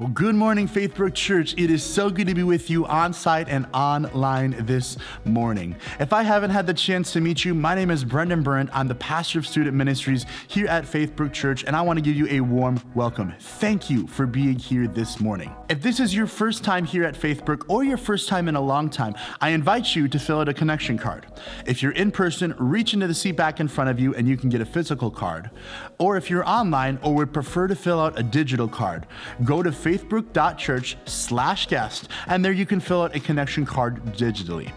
Well, good morning, Faithbrook Church. It is so good to be with you on site and online this morning. If I haven't had the chance to meet you, my name is Brendan Burnt. I'm the pastor of student ministries here at Faithbrook Church, and I want to give you a warm welcome. Thank you for being here this morning. If this is your first time here at Faithbrook or your first time in a long time, I invite you to fill out a connection card. If you're in person, reach into the seat back in front of you and you can get a physical card. Or if you're online or would prefer to fill out a digital card, go to faithbrook.church slash guest, and there you can fill out a connection card digitally.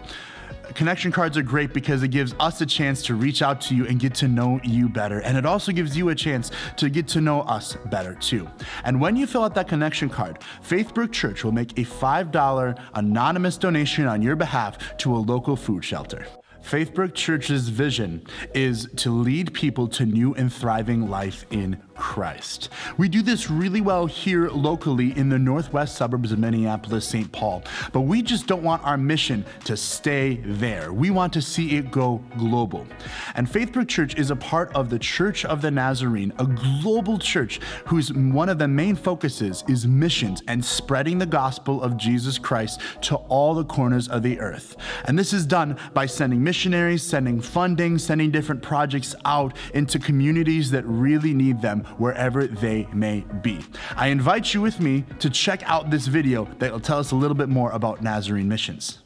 Connection cards are great because it gives us a chance to reach out to you and get to know you better. And it also gives you a chance to get to know us better too. And when you fill out that connection card, Faithbrook Church will make a $5 anonymous donation on your behalf to a local food shelter. Faithbrook Church's vision is to lead people to new and thriving life in Christ. We do this really well here locally in the northwest suburbs of Minneapolis, St. Paul, but we just don't want our mission to stay there. We want to see it go global. And Faithbrook Church is a part of the Church of the Nazarene, a global church whose one of the main focuses is missions and spreading the gospel of Jesus Christ to all the corners of the earth. And this is done by sending missionaries, sending funding, sending different projects out into communities that really need them wherever they may be. I invite you with me to check out this video that will tell us a little bit more about Nazarene missions.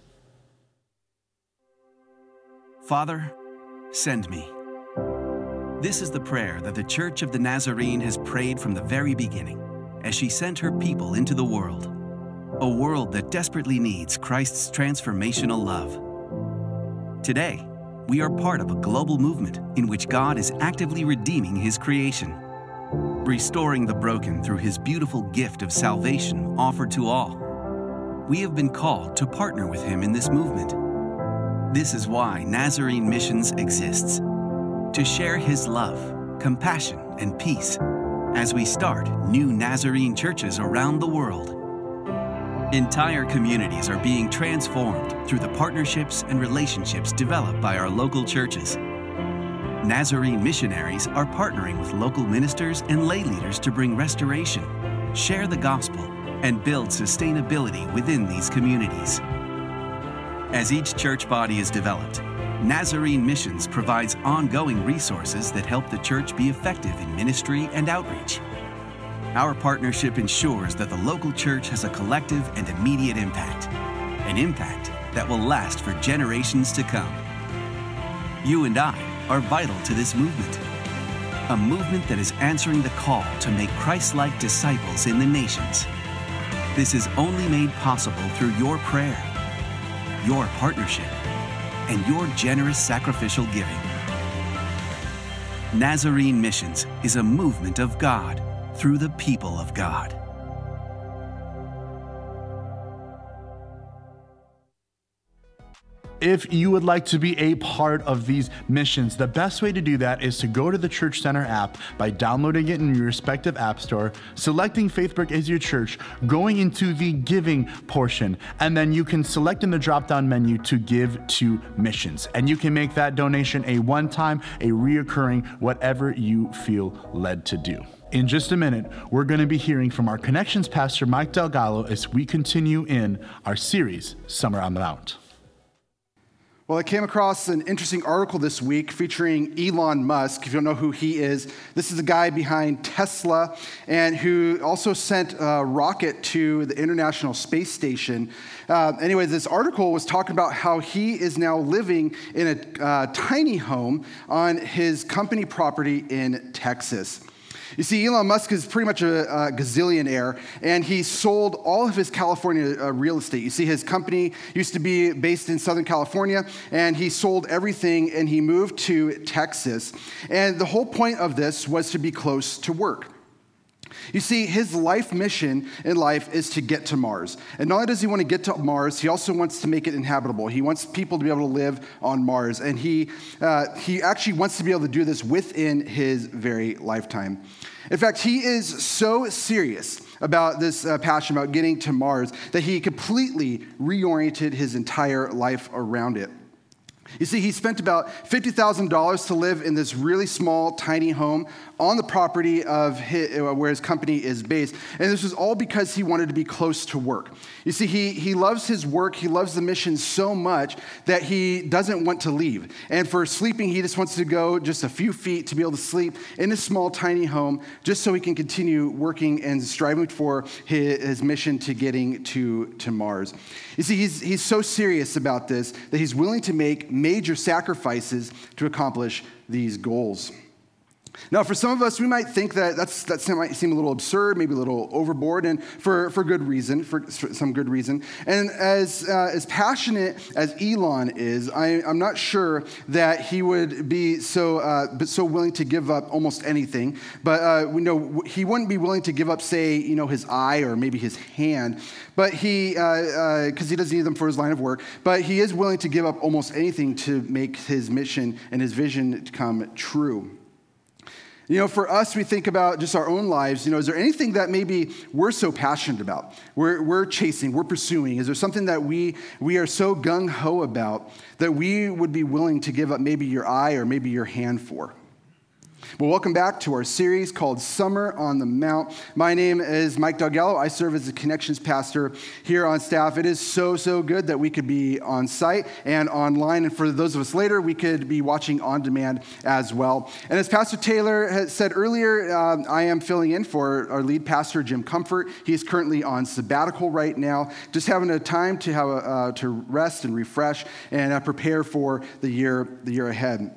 Father, send me. This is the prayer that the Church of the Nazarene has prayed from the very beginning as she sent her people into the world. A world that desperately needs Christ's transformational love. Today, we are part of a global movement in which God is actively redeeming His creation, restoring the broken through His beautiful gift of salvation offered to all. We have been called to partner with Him in this movement. This is why Nazarene Missions exists to share His love, compassion, and peace as we start new Nazarene churches around the world. Entire communities are being transformed through the partnerships and relationships developed by our local churches. Nazarene missionaries are partnering with local ministers and lay leaders to bring restoration, share the gospel, and build sustainability within these communities. As each church body is developed, Nazarene Missions provides ongoing resources that help the church be effective in ministry and outreach. Our partnership ensures that the local church has a collective and immediate impact, an impact that will last for generations to come. You and I are vital to this movement, a movement that is answering the call to make Christ like disciples in the nations. This is only made possible through your prayer, your partnership, and your generous sacrificial giving. Nazarene Missions is a movement of God through the people of God. If you would like to be a part of these missions, the best way to do that is to go to the Church Center app by downloading it in your respective app store, selecting Faithbrook as your church, going into the giving portion, and then you can select in the drop down menu to give to missions. And you can make that donation a one time, a reoccurring, whatever you feel led to do. In just a minute, we're going to be hearing from our Connections Pastor Mike Delgado as we continue in our series, Summer on the Mount. Well, I came across an interesting article this week featuring Elon Musk. If you don't know who he is, this is the guy behind Tesla and who also sent a rocket to the International Space Station. Uh, anyway, this article was talking about how he is now living in a uh, tiny home on his company property in Texas. You see, Elon Musk is pretty much a, a gazillionaire, and he sold all of his California uh, real estate. You see, his company used to be based in Southern California, and he sold everything and he moved to Texas. And the whole point of this was to be close to work. You see, his life mission in life is to get to Mars. And not only does he want to get to Mars, he also wants to make it inhabitable. He wants people to be able to live on Mars. And he, uh, he actually wants to be able to do this within his very lifetime. In fact, he is so serious about this uh, passion about getting to Mars that he completely reoriented his entire life around it. You see, he spent about $50,000 to live in this really small, tiny home on the property of his, uh, where his company is based. And this was all because he wanted to be close to work. You see, he, he loves his work, he loves the mission so much that he doesn't want to leave. And for sleeping, he just wants to go just a few feet to be able to sleep in his small, tiny home, just so he can continue working and striving for his, his mission to getting to, to Mars. You see, he's, he's so serious about this that he's willing to make major sacrifices to accomplish these goals. Now, for some of us, we might think that that's, that might seem a little absurd, maybe a little overboard, and for, for good reason, for, some good reason. And as, uh, as passionate as Elon is, I, am not sure that he would be so, uh, so willing to give up almost anything. But uh, we know he wouldn't be willing to give up, say, you know, his eye or maybe his hand. But he, because uh, uh, he doesn't need them for his line of work, but he is willing to give up almost anything to make his mission and his vision come true. You know, for us, we think about just our own lives. You know, is there anything that maybe we're so passionate about? We're, we're chasing, we're pursuing. Is there something that we, we are so gung ho about that we would be willing to give up maybe your eye or maybe your hand for? Well, welcome back to our series called Summer on the Mount. My name is Mike Doggello. I serve as the connections pastor here on staff. It is so, so good that we could be on site and online. And for those of us later, we could be watching on demand as well. And as Pastor Taylor said earlier, um, I am filling in for our lead pastor, Jim Comfort. He is currently on sabbatical right now, just having a time to, have uh, to rest and refresh and uh, prepare for the year, the year ahead.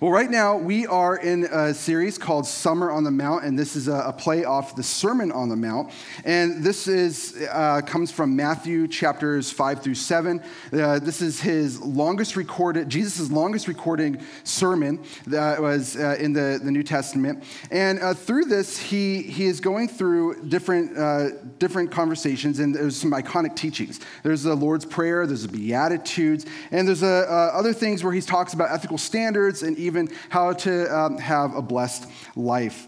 Well, right now we are in a series called Summer on the Mount, and this is a, play off the Sermon on the Mount. And this is uh, comes from Matthew chapters five through seven. Uh, this is his longest recorded, Jesus' longest recording sermon that was uh, in the, the New Testament. And uh, through this, he he is going through different uh, different conversations, and there's some iconic teachings. There's the Lord's Prayer, there's the Beatitudes, and there's uh, other things where he talks about ethical standards and even how to um, have a blessed life.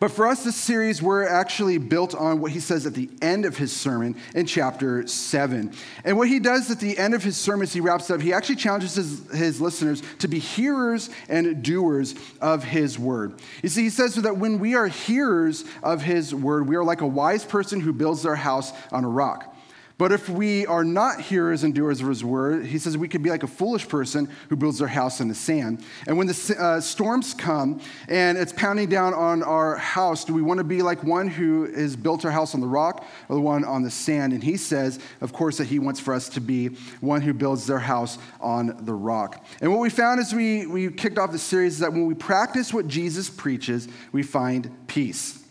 But for us, this series, we're actually built on what he says at the end of his sermon in chapter 7. And what he does at the end of his sermon, he wraps up, he actually challenges his, his listeners to be hearers and doers of his word. You see, he says so that when we are hearers of his word, we are like a wise person who builds their house on a rock. But if we are not hearers and doers of his word, he says we could be like a foolish person who builds their house in the sand. And when the uh, storms come and it's pounding down on our house, do we want to be like one who has built our house on the rock or the one on the sand? And he says, of course, that he wants for us to be one who builds their house on the rock. And what we found as we, we kicked off the series is that when we practice what Jesus preaches, we find peace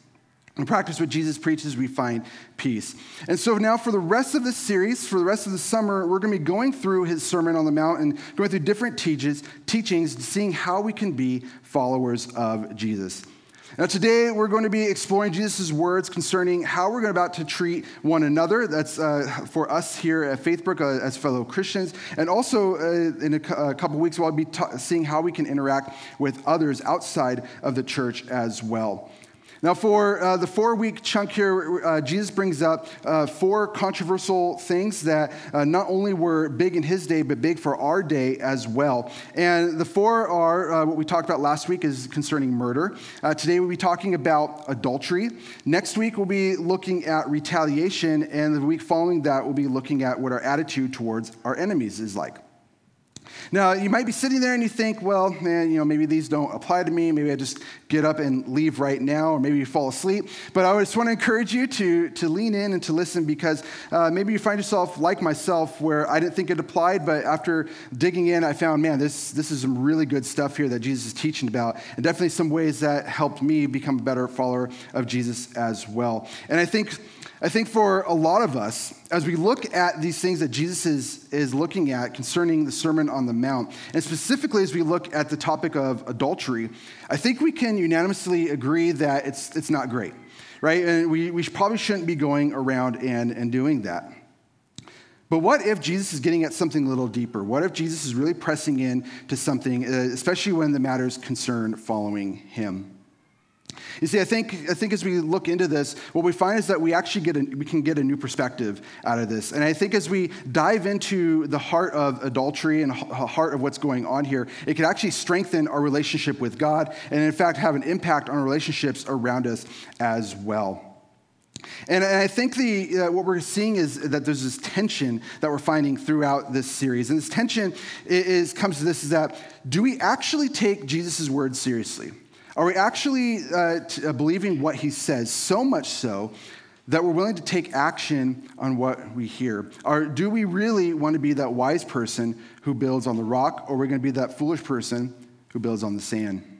and practice what Jesus preaches, we find peace. And so now, for the rest of this series, for the rest of the summer, we're going to be going through his Sermon on the Mount and going through different teaches, teachings, seeing how we can be followers of Jesus. Now, today we're going to be exploring Jesus' words concerning how we're about to treat one another. That's uh, for us here at Faithbrook uh, as fellow Christians. And also, uh, in a, a, couple weeks, we'll be ta- seeing how we can interact with others outside of the church as well. Now, for uh, the four week chunk here, uh, Jesus brings up uh, four controversial things that uh, not only were big in his day, but big for our day as well. And the four are uh, what we talked about last week is concerning murder. Uh, today, we'll be talking about adultery. Next week, we'll be looking at retaliation. And the week following that, we'll be looking at what our attitude towards our enemies is like. Now, you might be sitting there and you think, well, man, you know, maybe these don't apply to me. Maybe I just get up and leave right now, or maybe you fall asleep. But I just want to encourage you to, to lean in and to listen because uh, maybe you find yourself like myself where I didn't think it applied, but after digging in, I found, man, this, this is some really good stuff here that Jesus is teaching about, and definitely some ways that helped me become a better follower of Jesus as well. And I think I think for a lot of us, as we look at these things that Jesus is, is looking at concerning the Sermon on the Mount, and specifically as we look at the topic of adultery, I think we can unanimously agree that it's, it's not great, right? And we, we probably shouldn't be going around and, and doing that. But what if Jesus is getting at something a little deeper? What if Jesus is really pressing in to something, uh, especially when the matters concern following him? You see, I think, I think as we look into this, what we find is that we actually get a, we can get a new perspective out of this. And I think as we dive into the heart of adultery and heart of what's going on here, it can actually strengthen our relationship with God and, in fact, have an impact on relationships around us as well. And, I think the, uh, what we're seeing is that there's this tension that we're finding throughout this series. And this tension is, comes to this is that do we actually take Jesus' words seriously? Are we actually uh, t- uh, believing what he says so much so that we're willing to take action on what we hear? Or do we really want to be that wise person who builds on the rock, or are we going to be that foolish person who builds on the sand?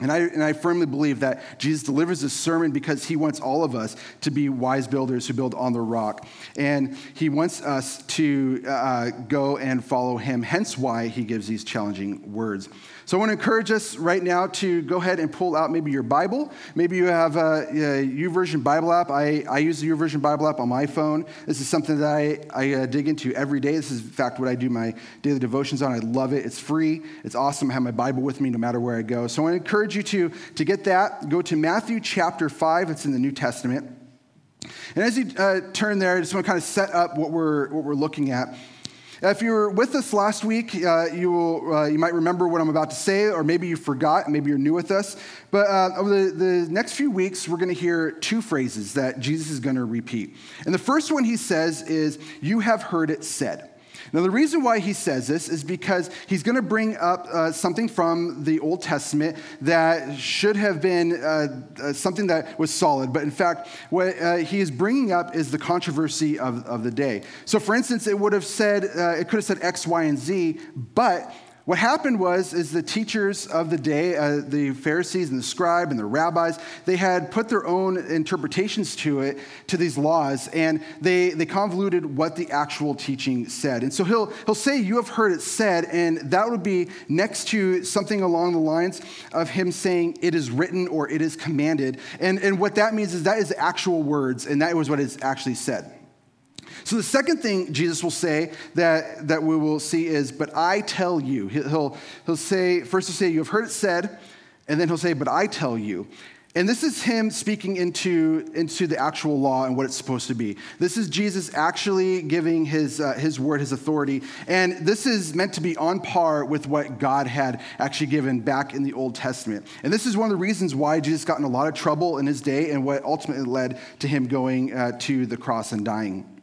And I, and I firmly believe that Jesus delivers this sermon because he wants all of us to be wise builders who build on the rock. And he wants us to uh, go and follow him, hence why he gives these challenging words. So I want to encourage us right now to go ahead and pull out maybe your Bible. Maybe you have a, a YouVersion Bible app. I, I use the YouVersion Bible app on my phone. This is something that I, I uh, dig into every day. This is, in fact, what I do my daily devotions on. I love it. It's free. It's awesome. I have my Bible with me no matter where I go. So I want to encourage you to, to get that. Go to Matthew chapter 5. It's in the New Testament. And as you uh, turn there, I just want to kind of set up what we're, what we're looking at. If you were with us last week, uh, you, will, uh, you might remember what I'm about to say, or maybe you forgot, maybe you're new with us. But uh, over the, the next few weeks, we're going to hear two phrases that Jesus is going to repeat. And the first one he says is, You have heard it said. Now, the reason why he says this is because he's going to bring up uh, something from the Old Testament that should have been uh, uh, something that was solid. But in fact, what uh, he is bringing up is the controversy of, of the day. So, for instance, it would have said, uh, it could have said X, Y, and Z, but what happened was, is the teachers of the day, uh, the Pharisees and the scribe and the rabbis, they had put their own interpretations to it, to these laws, and they, they convoluted what the actual teaching said. And so he'll, he'll say, You have heard it said, and that would be next to something along the lines of him saying, It is written or it is commanded. And, and what that means is that is actual words, and that was what is actually said. So the second thing Jesus will say that, that we will see is, but I tell you. He'll, he'll say, first he'll say, you have heard it said, and then he'll say, but I tell you. And this is him speaking into, into the actual law and what it's supposed to be. This is Jesus actually giving his, uh, his word, his authority. And this is meant to be on par with what God had actually given back in the Old Testament. And this is one of the reasons why Jesus got in a lot of trouble in his day and what ultimately led to him going uh, to the cross and dying.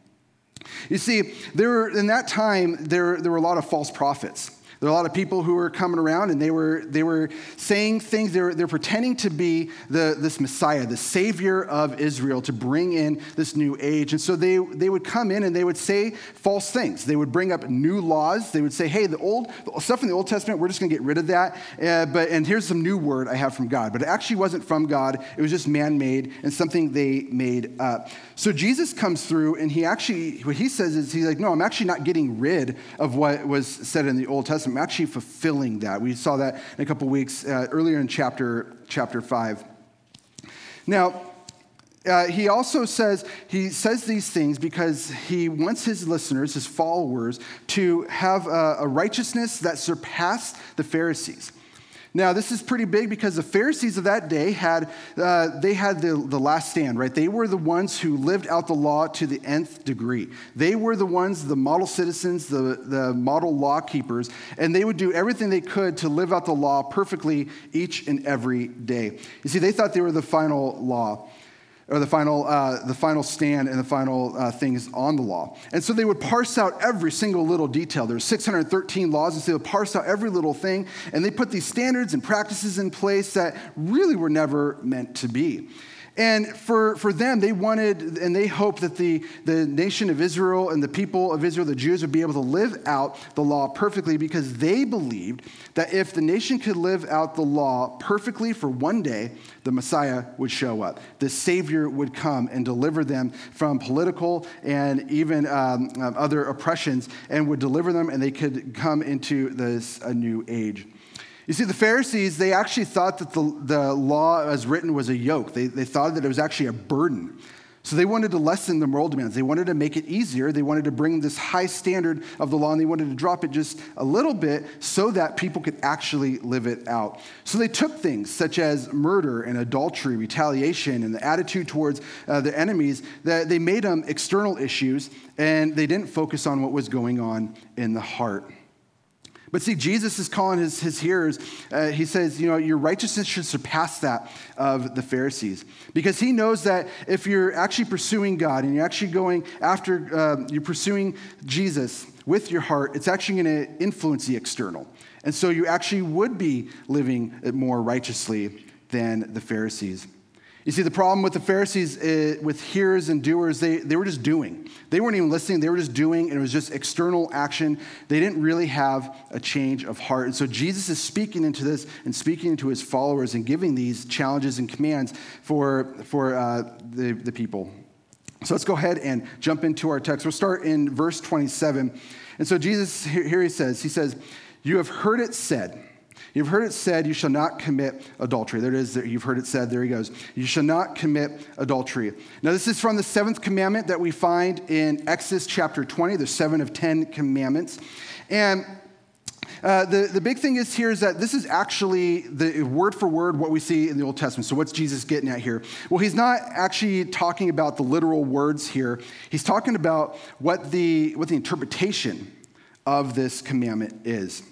You see, there were, in that time, there, there were a lot of false prophets. There were a lot of people who were coming around and they were, they were saying things, they were, they pretending to be the, this Messiah, the Savior of Israel, to bring in this new age. And so they, they would come in and they would say false things. They would bring up new laws. They would say, hey, the old the stuff in the Old Testament, we're just going to get rid of that. Uh, but, and here's some new word I have from God. But it actually wasn't from God, it was just man made and something they made up. So Jesus comes through and he actually, what he says is, he's like, no, I'm actually not getting rid of what was said in the Old Testament. I'm actually fulfilling that. We saw that in a couple weeks uh, earlier in chapter, chapter 5. Now, uh, he also says he says these things because he wants his listeners his followers to have a, a righteousness that surpassed the pharisees now, this is pretty big because the Pharisees of that day had, uh, they had the, the last stand, right? They were the ones who lived out the law to the nth degree. They were the ones, the model citizens, the, the model law keepers, and they would do everything they could to live out the law perfectly each and every day. You see, they thought they were the final law or the final, uh, the final stand and the final uh, things on the law. And so they would parse out every single little detail. There's 613 laws, and so they would parse out every little thing, and they put these standards and practices in place that really were never meant to be. And for, for them, they wanted and they hoped that the, the nation of Israel and the people of Israel, the Jews, would be able to live out the law perfectly because they believed that if the nation could live out the law perfectly for one day, the Messiah would show up. The Savior would come and deliver them from political and even um, um other oppressions and would deliver them, and they could come into this a new age. You see, the Pharisees, they actually thought that the, the law as written was a yoke. They, they thought that it was actually a burden. So they wanted to lessen the moral demands. They wanted to make it easier. They wanted to bring this high standard of the law and they wanted to drop it just a little bit so that people could actually live it out. So they took things such as murder and adultery, retaliation, and the attitude towards uh, enemies, that they made them external issues and they didn't focus on what was going on in the heart. But see, Jesus is calling his, his hearers, uh, he says, you know, your righteousness should surpass that of the Pharisees. Because he knows that if you're actually pursuing God and you're actually going after, uh, you're pursuing Jesus with your heart, it's actually going to influence the external. And so you actually would be living more righteously than the Pharisees. You see, the problem with the Pharisees, uh, with hearers and doers, they, they were just doing. They weren't even listening, they were just doing, and it was just external action. They didn't really have a change of heart. And so Jesus is speaking into this and speaking into his followers and giving these challenges and commands for, for uh, the, the people. So let's go ahead and jump into our text. We'll start in verse 27. And so Jesus, here he says, He says, You have heard it said, You've heard it said, You shall not commit adultery. There it is. You've heard it said. There he goes. You shall not commit adultery. Now, this is from the seventh commandment that we find in Exodus chapter 20, the seven of 10 commandments. And uh, the, the big thing is here is that this is actually the word for word what we see in the Old Testament. So, what's Jesus getting at here? Well, he's not actually talking about the literal words here. He's talking about what the, what the interpretation of this commandment is.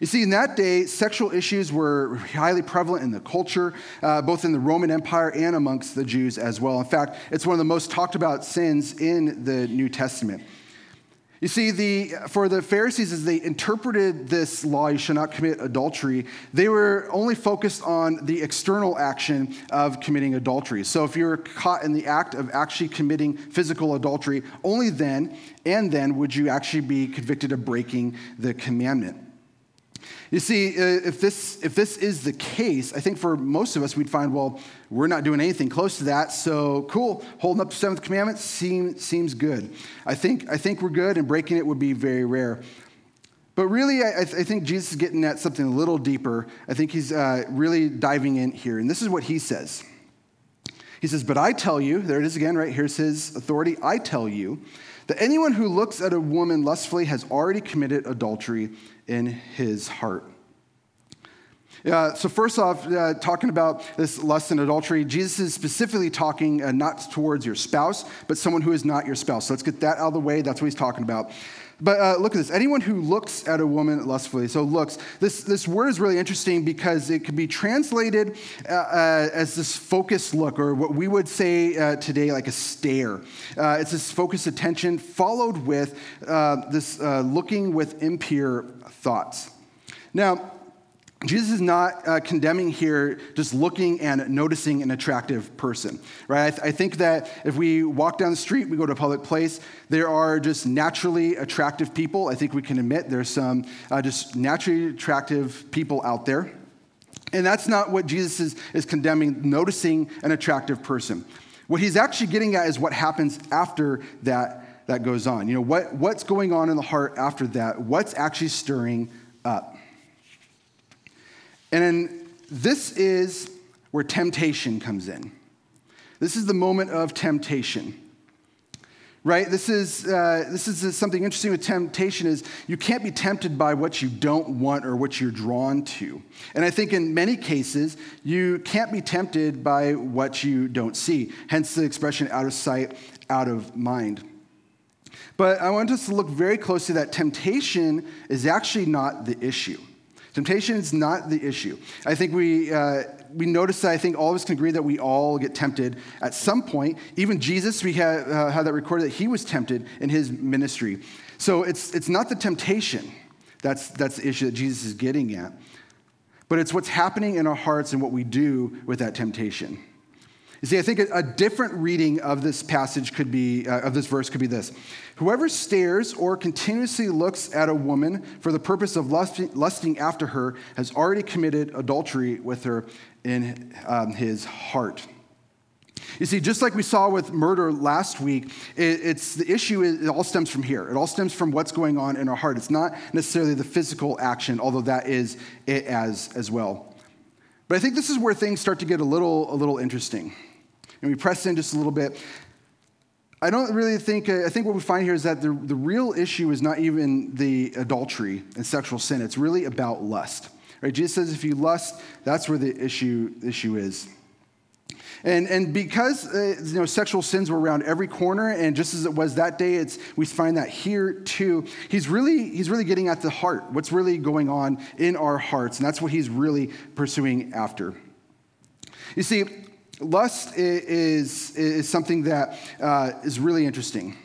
You see, in that day, sexual issues were highly prevalent in the culture, uh, both in the Roman Empire and amongst the Jews as well. In fact, it's one of the most talked about sins in the New Testament. You see, the, for the Pharisees, as they interpreted this law, you shall not commit adultery, they were only focused on the external action of committing adultery. So if you're caught in the act of actually committing physical adultery, only then and then would you actually be convicted of breaking the commandment. You see, uh, if this, if this is the case, I think for most of us, we'd find, well, we're not doing anything close to that, so cool. Holding up the seventh commandment seem, seems good. I think, I think we're good, and breaking it would be very rare. But really, I, I think Jesus is getting at something a little deeper. I think he's uh, really diving in here. And this is what he says He says, But I tell you, there it is again, right? Here's his authority. I tell you that anyone who looks at a woman lustfully has already committed adultery in his heart. Uh, so, first off, uh, talking about this lust and adultery, Jesus is specifically talking uh, not towards your spouse, but someone who is not your spouse. So, let's get that out of the way. That's what he's talking about. But uh, look at this. Anyone who looks at a woman lustfully, so looks, this, this word is really interesting because it could be translated uh, uh, as this focused look, or what we would say uh, today like a stare. Uh, it's this focused attention followed with uh, this looking with impure thoughts. Now, Jesus is not uh, condemning here just looking and noticing an attractive person, right? I, th- I, think that if we walk down the street, we go to a public place, there are just naturally attractive people. I think we can admit there's some uh, just naturally attractive people out there. And that's not what Jesus is, is condemning, noticing an attractive person. What he's actually getting at is what happens after that, that goes on. You know, what, what's going on in the heart after that? What's actually stirring up? And then this is where temptation comes in. This is the moment of temptation. Right? This is, uh, this is something interesting with temptation is you can't be tempted by what you don't want or what you're drawn to. And I think in many cases, you can't be tempted by what you don't see. Hence the expression out of sight, out of mind. But I want us to look very closely that temptation is actually not the issue. Temptation is not the issue. I think we, uh, we notice that I think all of us can agree that we all get tempted at some point. Even Jesus, we have, uh, have that recorded that he was tempted in his ministry. So it's, it's not the temptation that's, that's the issue that Jesus is getting at, but it's what's happening in our hearts and what we do with that temptation. You see, I think a, different reading of this passage could be, uh, of this verse could be this Whoever stares or continuously looks at a woman for the purpose of lusting, after her has already committed adultery with her in um, his heart. You see, just like we saw with murder last week, it, it's the issue. Is, it all stems from here. It all stems from what's going on in our heart. It's not necessarily the physical action, although that is it as as well. But I think this is where things start to get a little a little interesting. And we press in just a little bit. I don't really think, I think what we find here is that the, the real issue is not even the adultery and sexual sin. It's really about lust. Right? Jesus says if you lust, that's where the issue, issue is. And, and because uh, you know, sexual sins were around every corner, and just as it was that day, it's, we find that here too. He's really, he's really getting at the heart, what's really going on in our hearts, and that's what he's really pursuing after. You see, lust is, is something that uh, is really interesting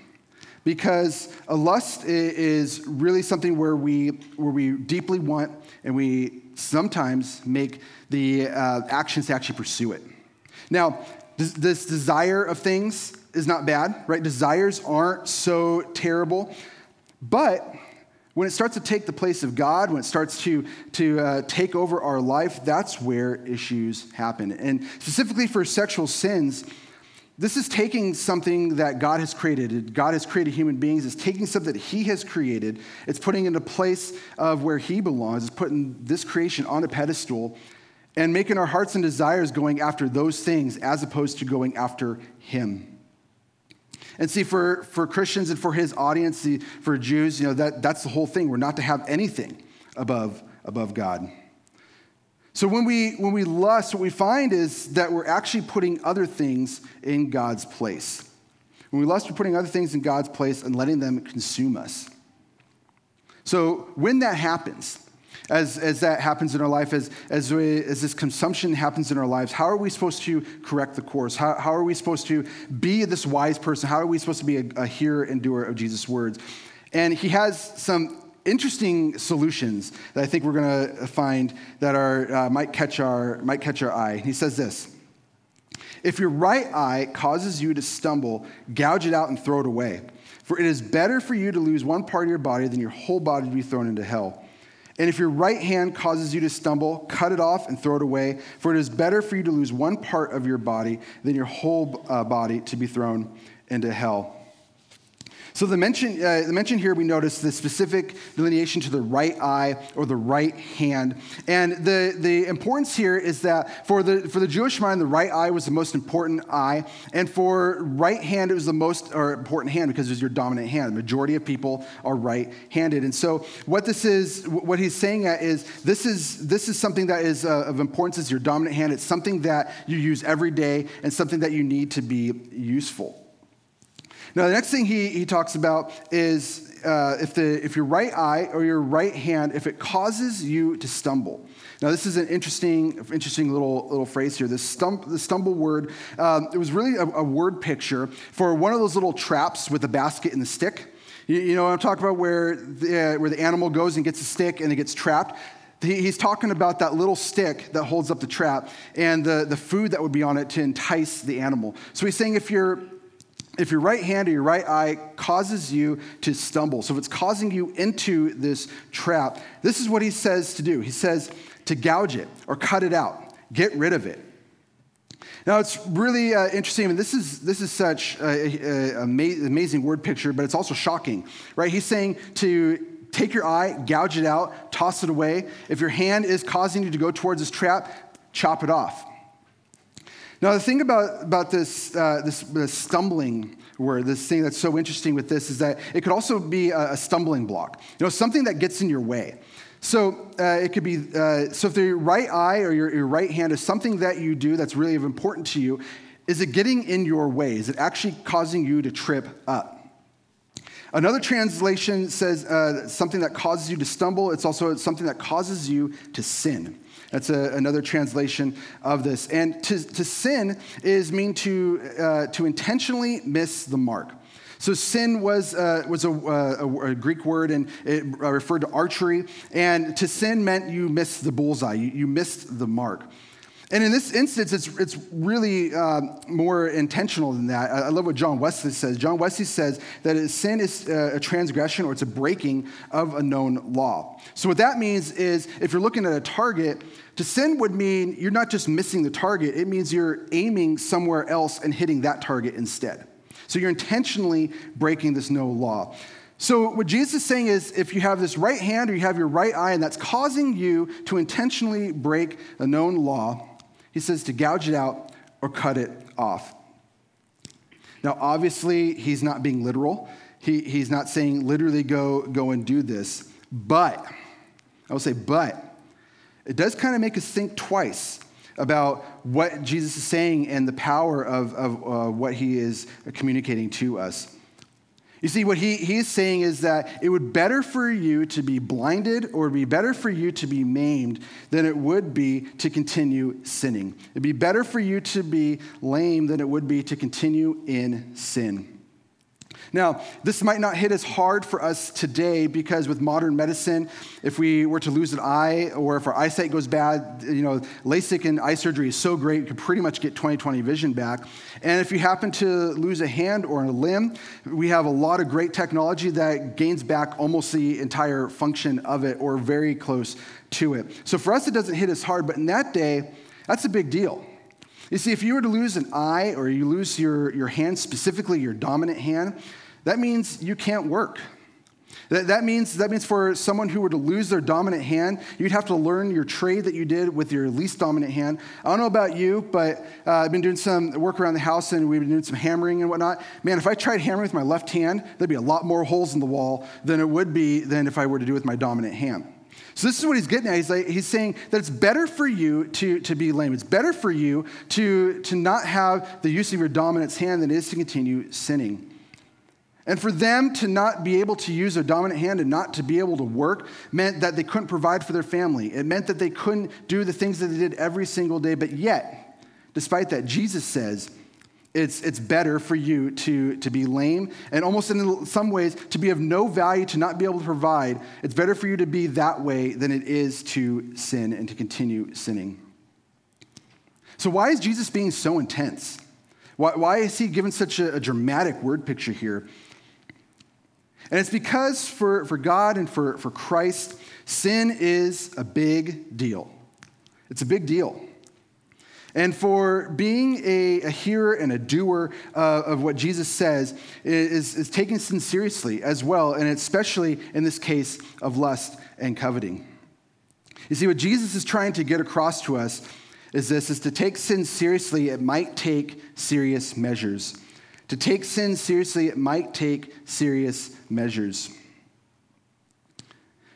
because a lust is really something where we, where we deeply want and we sometimes make the uh, actions to actually pursue it. Now, this, this desire of things is not bad, right? Desires aren't so terrible, but when it starts to take the place of God, when it starts to, to uh, take over our life, that's where issues happen. And specifically for sexual sins, this is taking something that God has created. God has created human beings. It's taking something that He has created. It's putting into place of where He belongs. It's putting this creation on a pedestal and making our hearts and desires going after those things as opposed to going after Him. And see, for, for Christians and for his audience, for Jews, you know, that, that's the whole thing. We're not to have anything above, above God. So when we, when we lust, what we find is that we're actually putting other things in God's place. When we lust, we're putting other things in God's place and letting them consume us. So when that happens, as, as that happens in our life, as, as, we, as this consumption happens in our lives, how are we supposed to correct the course? How, how are we supposed to be this wise person? How are we supposed to be a, a hearer and doer of Jesus' words? And he has some interesting solutions that I think we're going to find that are, uh, might, catch our, might catch our eye. He says this If your right eye causes you to stumble, gouge it out and throw it away. For it is better for you to lose one part of your body than your whole body to be thrown into hell. And if your right hand causes you to stumble, cut it off and throw it away, for it is better for you to lose one part of your body than your whole uh, body to be thrown into hell. So the mention, uh, the mention here, we notice the specific delineation to the right eye or the right hand. And the, the importance here is that for the, for the Jewish mind, the right eye was the most important eye. And for right hand, it was the most or important hand because it was your dominant hand. The majority of people are right handed. And so what this is, what he's saying is this is, this is something that is uh, of importance as your dominant hand. It's something that you use every day and something that you need to be useful. Now, the next thing he, he talks about is uh, if, the, if your right eye or your right hand, if it causes you to stumble. Now, this is an interesting, interesting little, little phrase here. This stump, the stumble word, um, it was really a, a, word picture for one of those little traps with the basket and the stick. You, know, I'm talking about where the, uh, where the animal goes and gets a stick and it gets trapped. He's talking about that little stick that holds up the trap and the, the food that would be on it to entice the animal. So he's saying if you're if your right hand or your right eye causes you to stumble, so if it's causing you into this trap, this is what he says to do. He says to gouge it or cut it out, get rid of it. Now it's really uh, interesting, and this is this is such an amazing word picture, but it's also shocking, right? He's saying to take your eye, gouge it out, toss it away. If your hand is causing you to go towards this trap, chop it off. Now, the thing about, about this, uh, this, this, stumbling word, this thing that's so interesting with this, is that it could also be a, a stumbling block. You know, something that gets in your way. So uh, it could be, uh, so if your right eye or your, your right hand is something that you do that's really of important to you, is it getting in your way? Is it actually causing you to trip up? Another translation says uh, something that causes you to stumble. It's also something that causes you to sin. That's a, another translation of this. And to, to sin is mean to, uh, to intentionally miss the mark. So sin was, uh, was a, a, a, Greek word and it referred to archery. And to sin meant you missed the bullseye, you, you missed the mark. And in this instance, it's, it's really uh, more intentional than that. I, love what John Wesley says. John Wesley says that sin is uh, a transgression or it's a breaking of a known law. So, what that means is if you're looking at a target, to sin would mean you're not just missing the target, it means you're aiming somewhere else and hitting that target instead. So, you're intentionally breaking this known law. So, what Jesus is saying is if you have this right hand or you have your right eye and that's causing you to intentionally break a known law, he says to gouge it out or cut it off. Now, obviously, he's not being literal. He, he's not saying literally go, go and do this. But, I will say, but, it does kind of make us think twice about what Jesus is saying and the power of, of uh, what he is communicating to us. You see, what he, he is saying is that it would better for you to be blinded or be better for you to be maimed than it would be to continue sinning. It'd be better for you to be lame than it would be to continue in sin. Now, this might not hit as hard for us today because with modern medicine, if we were to lose an eye or if our eyesight goes bad, you know, LASIK and eye surgery is so great, you can pretty much get 20/20 vision back. And if you happen to lose a hand or a limb, we have a lot of great technology that gains back almost the entire function of it or very close to it. So for us, it doesn't hit as hard, but in that day, that's a big deal. You see, if you were to lose an eye or you lose your, your hand, specifically your dominant hand, that means you can't work. That, that, means, that means for someone who were to lose their dominant hand, you'd have to learn your trade that you did with your least dominant hand. I don't know about you, but uh, I've been doing some work around the house and we've been doing some hammering and whatnot. Man, if I tried hammering with my left hand, there'd be a lot more holes in the wall than it would be than if I were to do with my dominant hand. So this is what he's getting at. He's, like, he's saying that it's better for you to, to be lame. It's better for you to, to not have the use of your dominant hand than it is to continue sinning. And for them to not be able to use their dominant hand and not to be able to work meant that they couldn't provide for their family. It meant that they couldn't do the things that they did every single day. But yet, despite that, Jesus says it's, it's better for you to, to be lame and almost in some ways to be of no value, to not be able to provide. It's better for you to be that way than it is to sin and to continue sinning. So, why is Jesus being so intense? Why, why is he given such a, a dramatic word picture here? And it's because for, for God and for, for Christ, sin is a big deal. It's a big deal. And for being a, a hearer and a doer uh, of what Jesus says is, is taking sin seriously as well, and especially in this case of lust and coveting. You see, what Jesus is trying to get across to us is this is to take sin seriously, it might take serious measures. To take sin seriously, it might take serious measures.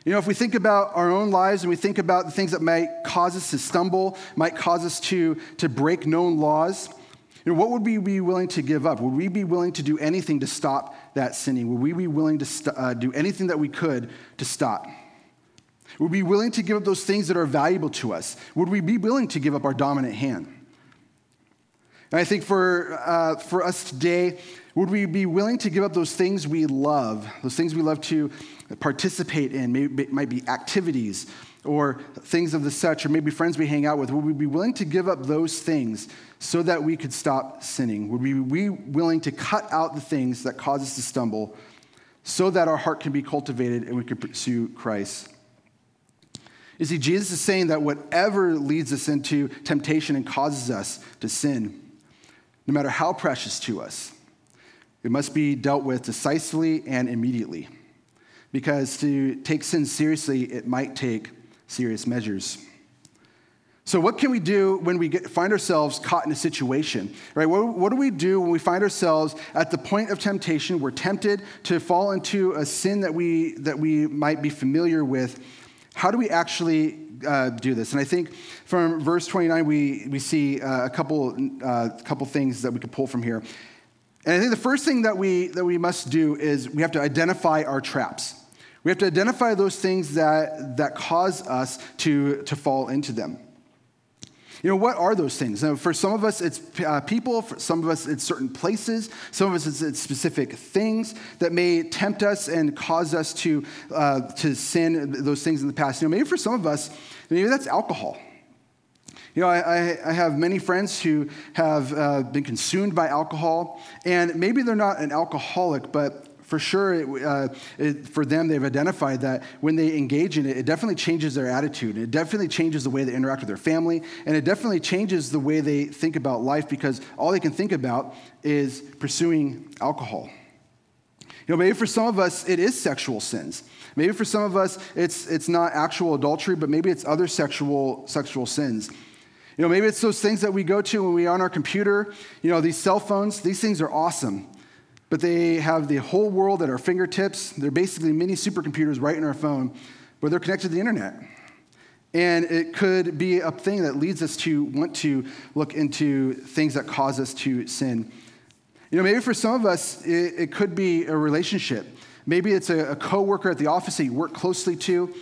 You know, if we think about our own lives and we think about the things that might cause us to stumble, might cause us to, to break known laws, you know, what would we be willing to give up? Would we be willing to do anything to stop that sinning? Would we be willing to st- uh, do anything that we could to stop? Would we be willing to give up those things that are valuable to us? Would we be willing to give up our dominant hand? And I think for, uh, for us today, would we be willing to give up those things we love, those things we love to participate in? Maybe it might be activities or things of the such, or maybe friends we hang out with. Would we be willing to give up those things so that we could stop sinning? Would we be willing to cut out the things that cause us to stumble so that our heart can be cultivated and we can pursue Christ? You see, Jesus is saying that whatever leads us into temptation and causes us to sin, no matter how precious to us. It must be dealt with decisively and immediately. Because to take sin seriously, it might take serious measures. So, what can we do when we get, find ourselves caught in a situation? Right? What, what, do we do when we find ourselves at the point of temptation? We're tempted to fall into a sin that we, that we might be familiar with. How do we actually uh, do this. And I think from verse 29, we, we see uh, a couple, uh, couple things that we could pull from here. And I think the first thing that we, that we must do is we have to identify our traps. We have to identify those things that, that cause us to, to fall into them. You know, what are those things? Now, for some of us, it's uh, people. For some of us, it's certain places. Some of us, it's, it's specific things that may tempt us and cause us to, uh, to sin those things in the past. You know, maybe for some of us, maybe that's alcohol. You know, I, I, have many friends who have uh, been consumed by alcohol, and maybe they're not an alcoholic, but for sure, it, uh, it, for them, they've identified that when they engage in it, it definitely changes their attitude. It definitely changes the way they interact with their family, and it definitely changes the way they think about life because all they can think about is pursuing alcohol. You know, maybe for some of us, it is sexual sins. Maybe for some of us, it's, it's not actual adultery, but maybe it's other sexual, sexual sins. You know, maybe it's those things that we go to when we are on our computer. You know, these cell phones, these things are awesome, but they have the whole world at our fingertips. They're basically mini supercomputers right in our phone, but they're connected to the internet. And it could be a thing that leads us to want to look into things that cause us to sin. You know, maybe for some of us, it, it could be a relationship. Maybe it's a, a coworker at the office that you work closely to.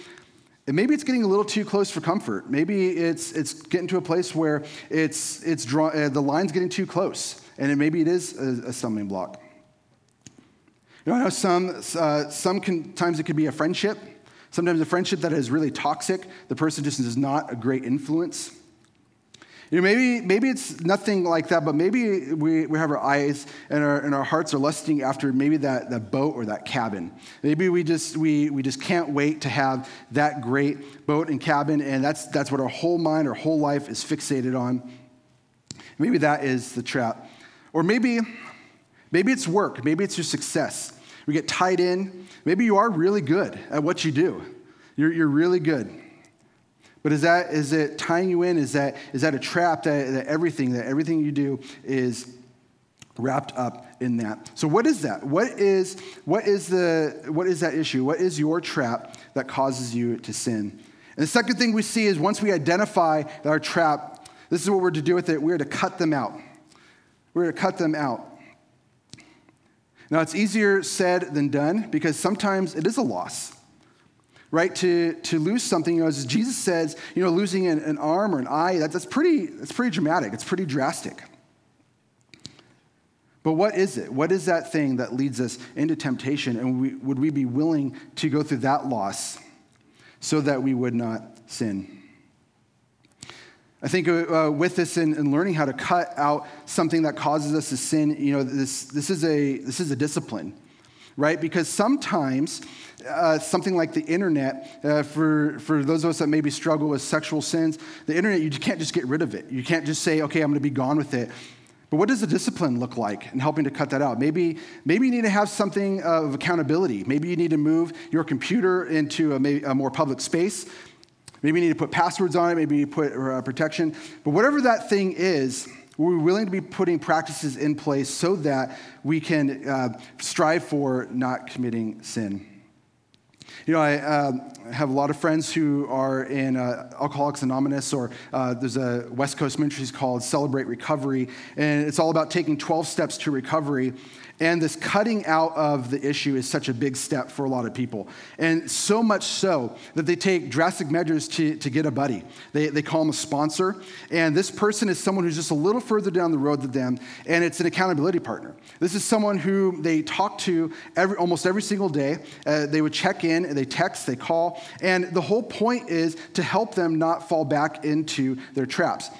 And maybe it's getting a little too close for comfort. Maybe it's, it's getting to a place where it's, it's draw, uh, the line's getting too close, and it, maybe it is a, a stumbling block. You know, I know some, uh, some can, times it could be a friendship. Sometimes a friendship that is really toxic. The person just is not a great influence. You know, maybe, maybe it's nothing like that, but maybe we, we have our eyes and our, and our hearts are lusting after maybe that, that boat or that cabin. Maybe we just, we, we just can't wait to have that great boat and cabin, and that's, that's what our whole mind, our whole life is fixated on. Maybe that is the trap. Or maybe, maybe it's work, maybe it's your success. We get tied in. Maybe you are really good at what you do. You're, you're really good. But is that is it tying you in? Is that is that a trap that, that everything that everything you do is wrapped up in that? So what is that? What is what is the what is that issue? What is your trap that causes you to sin? And the second thing we see is once we identify our trap, this is what we're to do with it. We're to cut them out. We're to cut them out. Now, it's easier said than done because sometimes it is a loss right? To, to lose something, you know, as Jesus says, you know, losing an, an arm or an eye, that, that's, pretty, that's pretty dramatic. It's pretty drastic. But what is it? What is that thing that leads us into temptation? And we, would we be willing to go through that loss so that we would not sin? I think uh, with this and learning how to cut out something that causes us to sin, you know, this, this, is, a, this is a discipline, right? Because sometimes uh, something like the internet, uh, for, for those of us that maybe struggle with sexual sins, the internet, you can't just get rid of it. You can't just say, okay, I'm going to be gone with it. But what does the discipline look like in helping to cut that out? Maybe, maybe you need to have something of accountability. Maybe you need to move your computer into a, a more public space. Maybe you need to put passwords on it. Maybe you put uh, protection. But whatever that thing is, we're willing to be putting practices in place so that we can uh, strive for not committing sin. You know, I uh, have a lot of friends who are in uh, Alcoholics Anonymous, or uh, there's a West Coast ministry called Celebrate Recovery, and it's all about taking 12 steps to recovery. And this cutting out of the issue is such a big step for a lot of people. And so much so that they take drastic measures to, to get a buddy. They, they call him a sponsor. And this person is someone who's just a little further down the road than them, and it's an accountability partner. This is someone who they talk to every, almost every single day. Uh, they would check in, they text, they call. And the whole point is to help them not fall back into their traps.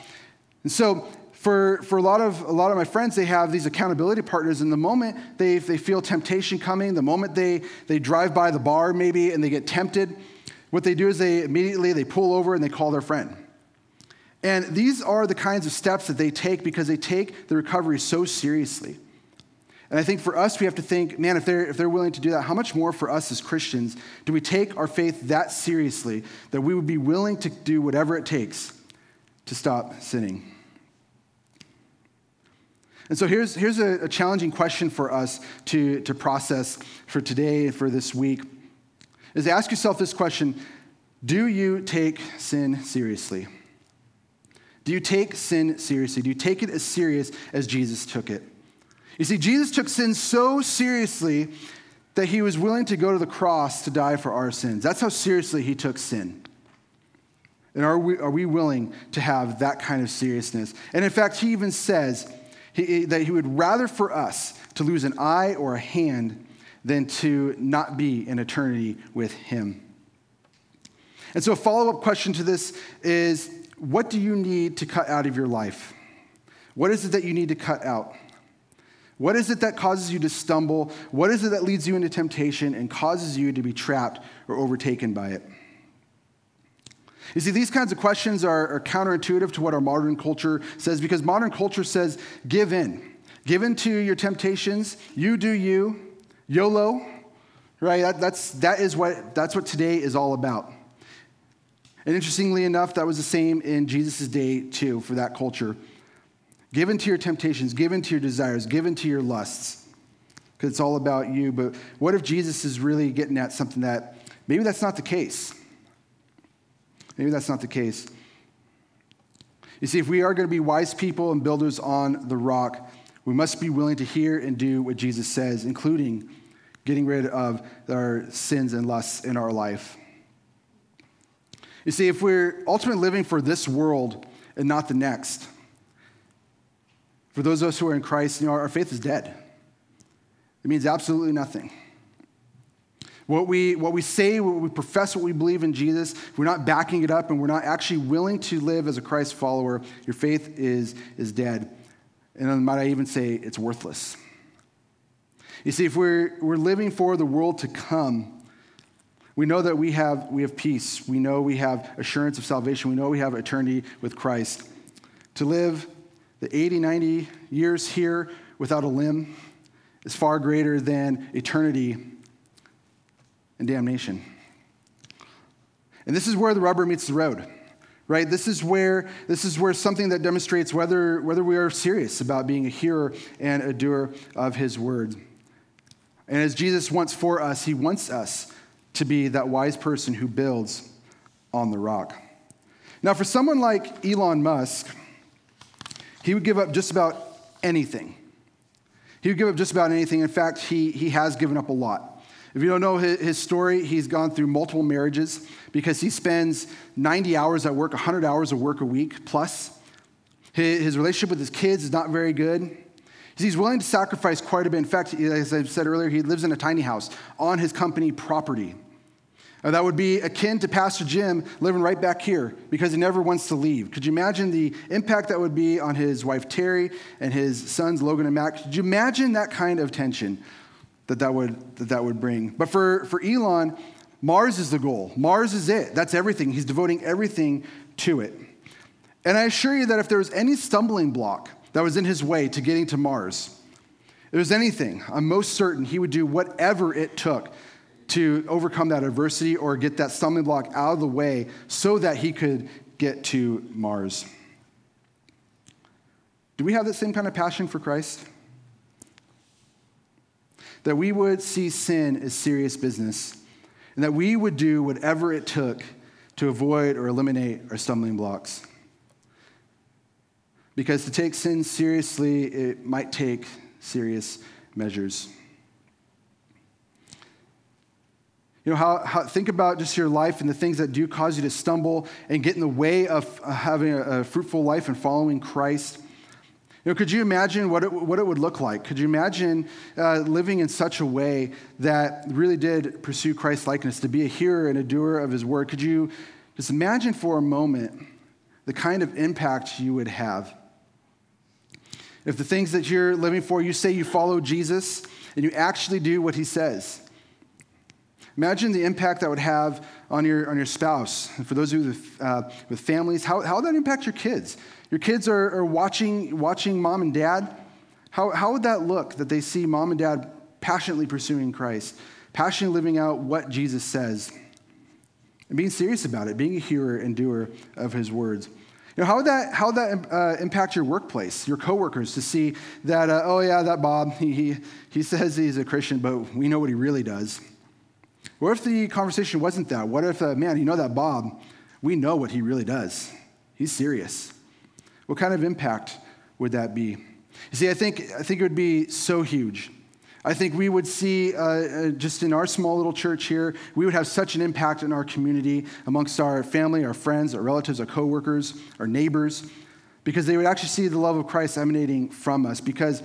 And so for, for a, lot of, a lot of my friends, they have these accountability partners. And the moment they, they feel temptation coming, the moment they, they drive by the bar maybe and they get tempted, what they do is they immediately they pull over and they call their friend. And these are the kinds of steps that they take because they take the recovery so seriously. And I think for us, we have to think, man, if they're, if they're willing to do that, how much more for us as Christians do we take our faith that seriously that we would be willing to do whatever it takes to stop sinning? And so here's, here's a, a, challenging question for us to, to process for today and for this week is ask yourself this question Do you take sin seriously? Do you take sin seriously? Do you take it as serious as Jesus took it? You see, Jesus took sin so seriously that he was willing to go to the cross to die for our sins. That's how seriously he took sin. And are we, are we willing to have that kind of seriousness? And in fact, he even says, he, that he would rather for us to lose an eye or a hand than to not be in eternity with him. And so, a follow up question to this is what do you need to cut out of your life? What is it that you need to cut out? What is it that causes you to stumble? What is it that leads you into temptation and causes you to be trapped or overtaken by it? You see, these kinds of questions are, are counterintuitive to what our modern culture says because modern culture says, give in. Give in to your temptations. You do you. YOLO, right? That, that's, that is what, that's what today is all about. And interestingly enough, that was the same in Jesus' day too, for that culture. Give in to your temptations, give in to your desires, give in to your lusts, because it's all about you. But what if Jesus is really getting at something that maybe that's not the case? Maybe that's not the case. You see, if we are going to be wise people and builders on the rock, we must be willing to hear and do what Jesus says, including getting rid of our sins and lusts in our life. You see, if we're ultimately living for this world and not the next, for those of us who are in Christ, you know, our faith is dead. It means absolutely nothing. What we, what we say, what we profess, what we believe in Jesus, we're not backing it up and we're not actually willing to live as a Christ follower, your faith is, is dead. And might I even say it's worthless. You see, if we're, we're living for the world to come, we know that we have, we have peace. We know we have assurance of salvation. We know we have eternity with Christ. To live the 80, 90 years here without a limb is far greater than eternity and damnation. And this is where the rubber meets the road right? This is where this is where something that demonstrates whether whether we are serious about being a hearer and a doer of his word. And as jesus wants for us he wants us to be that wise person who builds on the rock. Now for someone like elon musk he would give up just about anything. He would give up just about anything. In fact he, he has given up a lot if you don't know his story, he's gone through multiple marriages because he spends 90 hours at work, 100 hours of work a week plus. His relationship with his kids is not very good. He's willing to sacrifice quite a bit. In fact, as I said earlier, he lives in a tiny house on his company property. that would be akin to Pastor Jim living right back here because he never wants to leave. Could you imagine the impact that would be on his wife Terry and his sons Logan and Mac? Could you imagine that kind of tension? That that would, that, that would bring. But for, for Elon, Mars is the goal. Mars is it. That's everything. He's devoting everything to it. And I assure you that if there was any stumbling block that was in his way to getting to Mars, if there was anything, I'm most certain he would do whatever it took to overcome that adversity or get that stumbling block out of the way so that he could get to Mars. Do we have that same kind of passion for Christ? That we would see sin as serious business, and that we would do whatever it took to avoid or eliminate our stumbling blocks. Because to take sin seriously, it might take serious measures. You know, how, how, think about just your life and the things that do cause you to stumble and get in the way of having a, a fruitful life and following Christ. You know, could you imagine what it, what it would look like? Could you imagine uh, living in such a way that really did pursue Christ likeness, to be a hearer and a doer of his word? Could you just imagine for a moment the kind of impact you would have? If the things that you're living for, you say you follow Jesus and you actually do what he says. Imagine the impact that would have on your, on your spouse. And for those of you with, uh, with families, how, how would that impact your kids? Your kids are, are watching, watching mom and dad. How, how would that look that they see mom and dad passionately pursuing Christ, passionately living out what Jesus says, and being serious about it, being a hearer and doer of his words? You know, how would that, how would that uh, impact your workplace, your coworkers, to see that, uh, oh, yeah, that Bob, he, he, he says he's a Christian, but we know what he really does? What if the conversation wasn't that? What if, uh, man, you know that Bob, we know what he really does. He's serious. What kind of impact would that be? You see, I think, I think it would be so huge. I think we would see, uh, uh, just in our small little church here, we would have such an impact in our community amongst our family, our friends, our relatives, our coworkers, our neighbors, because they would actually see the love of Christ emanating from us. Because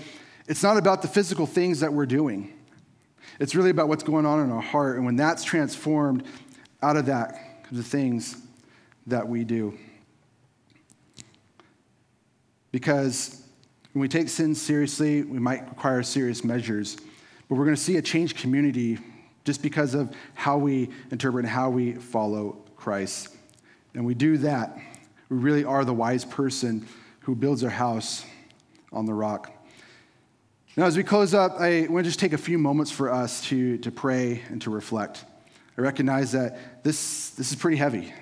it's not about the physical things that we're doing, it's really about what's going on in our heart. And when that's transformed out of that, the things that we do. Because when we take sin seriously, we might require serious measures. But we're going to see a changed community just because of how we interpret and how we follow Christ. And we do that, we really are the wise person who builds our house on the rock. Now, as we close up, I want to just take a few moments for us to, to pray and to reflect. I recognize that this, this is pretty heavy.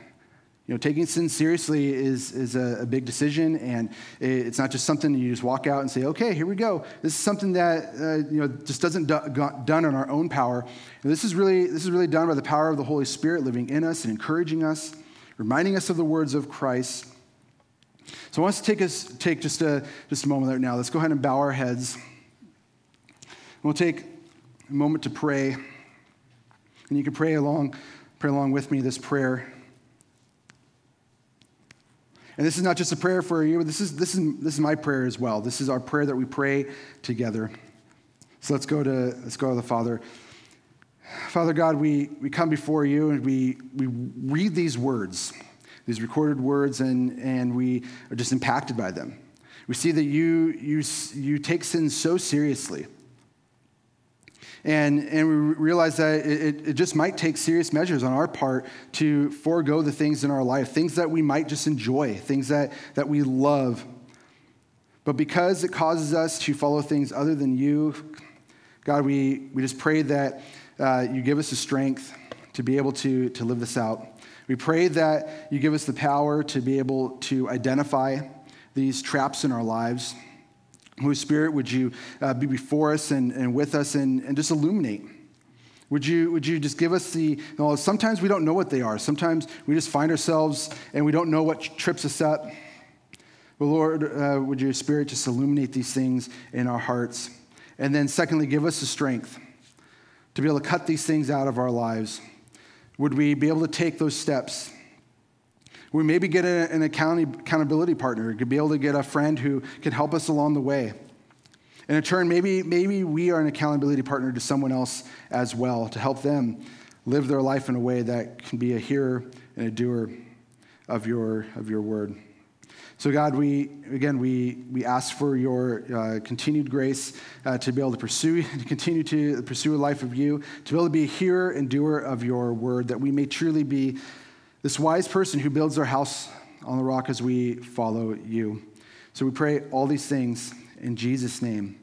You know, taking sin seriously is, is a, a, big decision, and it's not just something you just walk out and say, okay, here we go. This is something that, uh, you know, just doesn't do, done on our own power. And this is, really, this is really done by the power of the Holy Spirit living in us and encouraging us, reminding us of the words of Christ. So I want us to take, us, take just, a, just a moment right now. Let's go ahead and bow our heads. We'll take a moment to pray. And you can pray along, pray along with me this prayer. And this is not just a prayer for you, this is, this, is, this is my prayer as well. This is our prayer that we pray together. So let's go to, let's go to the Father. Father God, we, we come before you and we, we read these words, these recorded words, and, and we are just impacted by them. We see that you, you, you take sin so seriously. And, and we realize that it, it just might take serious measures on our part to forego the things in our life, things that we might just enjoy, things that, that we love. But because it causes us to follow things other than you, God, we, we just pray that uh, you give us the strength to be able to, to live this out. We pray that you give us the power to be able to identify these traps in our lives Holy Spirit, would you uh, be before us and, and with us and, and just illuminate? Would you, would you just give us the, you know, sometimes we don't know what they are. Sometimes we just find ourselves and we don't know what trips us up. But Lord, uh, would your Spirit just illuminate these things in our hearts? And then, secondly, give us the strength to be able to cut these things out of our lives. Would we be able to take those steps we maybe get a, an accountability partner. Could be able to get a friend who can help us along the way. And in turn, maybe, maybe we are an accountability partner to someone else as well to help them live their life in a way that can be a hearer and a doer of your, of your word. So, God, we again we we ask for your uh, continued grace uh, to be able to pursue, to continue to pursue a life of you, to be able to be a hearer and doer of your word, that we may truly be this wise person who builds their house on the rock as we follow you. So we pray all these things in Jesus' name.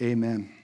Amen.